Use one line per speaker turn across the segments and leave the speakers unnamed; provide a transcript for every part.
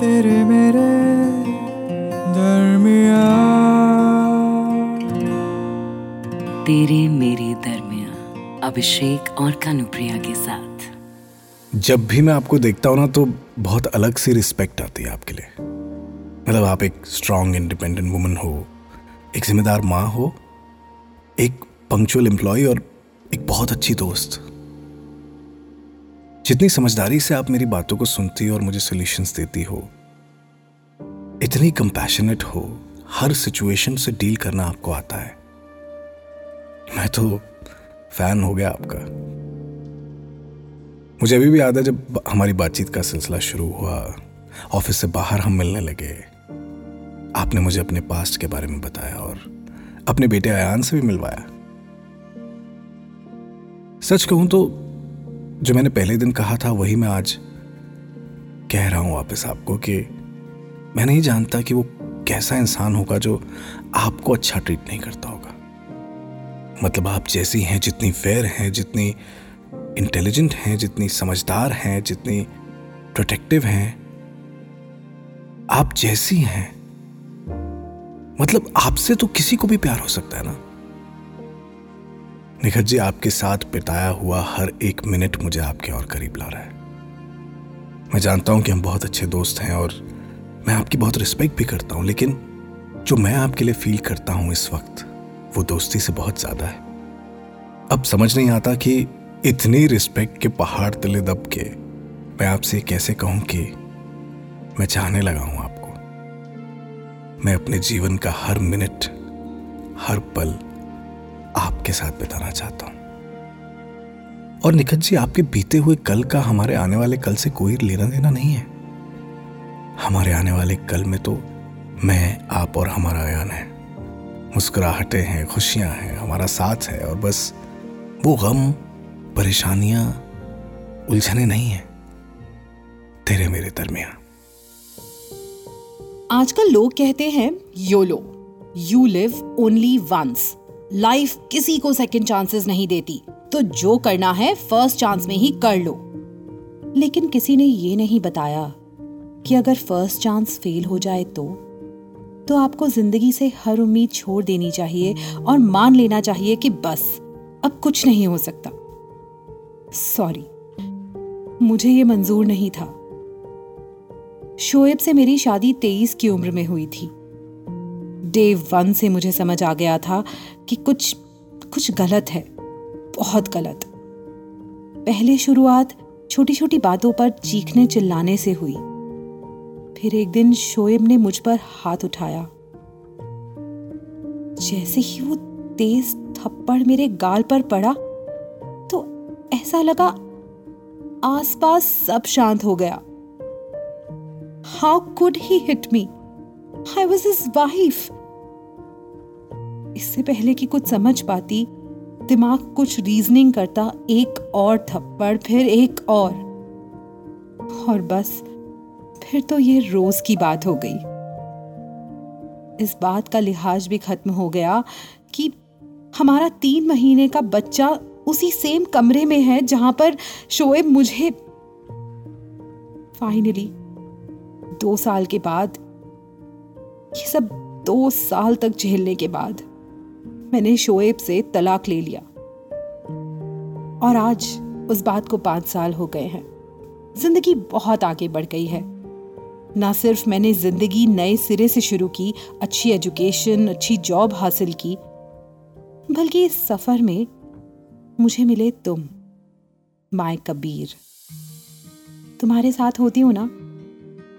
तेरे मेरे दरमिया
तेरे मेरे दरमिया अभिषेक और कानुप्रिया के साथ।
जब भी मैं आपको देखता हूँ ना तो बहुत अलग सी रिस्पेक्ट आती है आपके लिए। मतलब आप एक स्ट्रांग इंडिपेंडेंट वुमन हो एक जिम्मेदार माँ हो एक पंक्चुअल एम्प्लॉय और एक बहुत अच्छी दोस्त। जितनी समझदारी से आप मेरी बातों को सुनती हो और मुझे सॉल्यूशंस देती हो, इतनी कंपैशनेट हो, हर सिचुएशन से डील करना आपको आता है। मैं तो फ़ैन हो गया आपका। मुझे अभी भी याद है जब हमारी बातचीत का सिलसिला शुरू हुआ ऑफ़िस से बाहर हम मिलने लगे। आपने मुझे अपने पास्ट के बारे में बताया और अपने बेटे अयान से भी मिलवाया। सच कहूँ तो जो मैंने पहले दिन कहा था, वही मैं आज कह रहा हूँ वापस आपको कि मैं नहीं जानता कि वो कैसा इंसान होगा जो आपको अच्छा ट्रीट नहीं करता होगा। मतलब आप जैसी हैं, जितनी फेयर हैं, जितनी इंटेलिजेंट हैं, जितनी समझदार हैं, जितनी प्रोटेक्टिव हैं, आप जैसी हैं। मतलब आपसे तो किसी को भी प्यार हो सकता है ना? निखत जी, आपके साथ बिताया हुआ हर एक मिनट मुझे आपके और करीब ला रहा है। मैं जानता हूँ कि हम बहुत अच्छे दोस्त हैं और मैं आपकी बहुत रिस्पेक्ट भी करता हूँ, लेकिन जो मैं आपके लिए फील करता हूँ इस वक्त, वो दोस्ती से बहुत ज़्यादा है। अब समझ नहीं आता कि इतनी रिस्पेक्ट के पहाड़ तले दब के मैं आपसे कैसे कहूँ कि मैं चाहने लगा हूँ आपको। मैं अपने जीवन का हर मिनट, हर पल आपके साथ बिताना चाहता हूँ। और निखत जी, आपके बीते हुए कल का हमारे आने वाले कल से कोई लेना देना नहीं है। हमारे आने वाले कल में तो मैं, आप और हमारा अयान है। मुस्कुराहटें हैं, खुशियाँ हैं, हमारा साथ है और बस वो गम, परेशानियाँ, उलझने नहीं है। तेरे मेरे दरमिया
आजकल लोग कहते हैं YOLO you live only once life किसी को सेकंड चांसेस नहीं देती। तो जो करना है फ़र्स्ट चांस में ही कर लो। लेकिन किसी ने ये नहीं बताया कि अगर फ़र्स्ट चांस फेल हो जाए तो? तो आपको ज़िंदगी से हर उम्मीद छोड़ देनी चाहिए और मान लेना चाहिए कि बस, अब कुछ नहीं हो सकता। सॉरी मुझे ये मंजूर नहीं था। शोएब से मेरी शादी तेईस की उम्र में हुई थी। डे वन से मुझे समझ आ गया था कि कुछ कुछ गलत है, बहुत गलत। पहले शुरुआत छोटी छोटी बातों पर चीखने चिल्लाने से हुई। फिर एक दिन शोएब ने मुझ पर हाथ उठाया। जैसे ही वो तेज थप्पड़ मेरे गाल पर पड़ा तो ऐसा लगा आसपास सब शांत हो गया। How could he hit me I was his wife इससे पहले कि कुछ समझ पाती, दिमाग कुछ रीजनिंग करता, एक और थप्पड़, फिर एक और। और बस, फिर तो ये रोज की बात हो गई। इस बात का लिहाज भी खत्म हो गया कि हमारा तीन महीने का बच्चा उसी सेम कमरे में है जहाँ पर शोएब मुझे फाइनली दो साल के बाद, ये सब दो साल तक झेलने के बाद मैंने शोएब से तलाक ले लिया। और आज उस बात को पाँच साल हो गए हैं। ज़िंदगी बहुत आगे बढ़ गई है। ना सिर्फ़ मैंने ज़िंदगी नए सिरे से शुरू की, अच्छी एजुकेशन, अच्छी जॉब हासिल की, बल्कि इस सफ़र में मुझे मिले तुम, माय कबीर। तुम्हारे साथ होती हूँ ना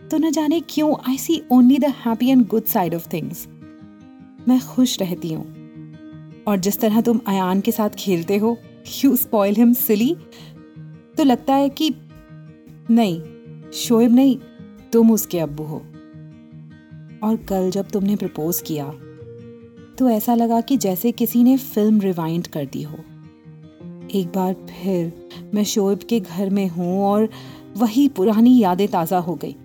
तो न जाने क्यों I see only the happy and good side of things मैं खुश रहती हूँ। और जिस तरह तुम अयान के साथ खेलते हो यू स्पॉइल हिम सिली तो लगता है कि नहीं, शोएब नहीं, तुम उसके अब्बू हो। और कल जब तुमने प्रपोज किया तो ऐसा लगा कि जैसे किसी ने फ़िल्म रिवाइंड कर दी हो। एक बार फिर मैं शोएब के घर में हूँ और वही पुरानी यादें ताज़ा हो गई।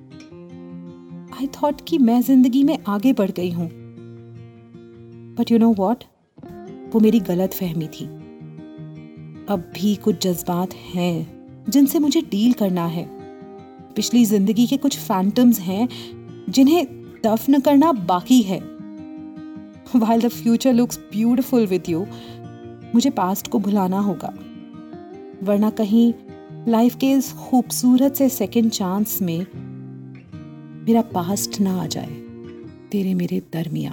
आई थॉट कि मैं ज़िंदगी में आगे बढ़ गई हूँ। बट यू नो वॉट वो मेरी गलत फहमी थी। अब भी कुछ जज्बात हैं जिनसे मुझे डील करना है। पिछली ज़िंदगी के कुछ फैंटम्स हैं जिन्हें दफन करना बाकी है। While the future looks beautiful with you मुझे पास्ट को भुलाना होगा। वरना कहीं लाइफ के इस खूबसूरत से सेकंड चांस में मेरा पास्ट ना आ जाए। तेरे मेरे दरमिया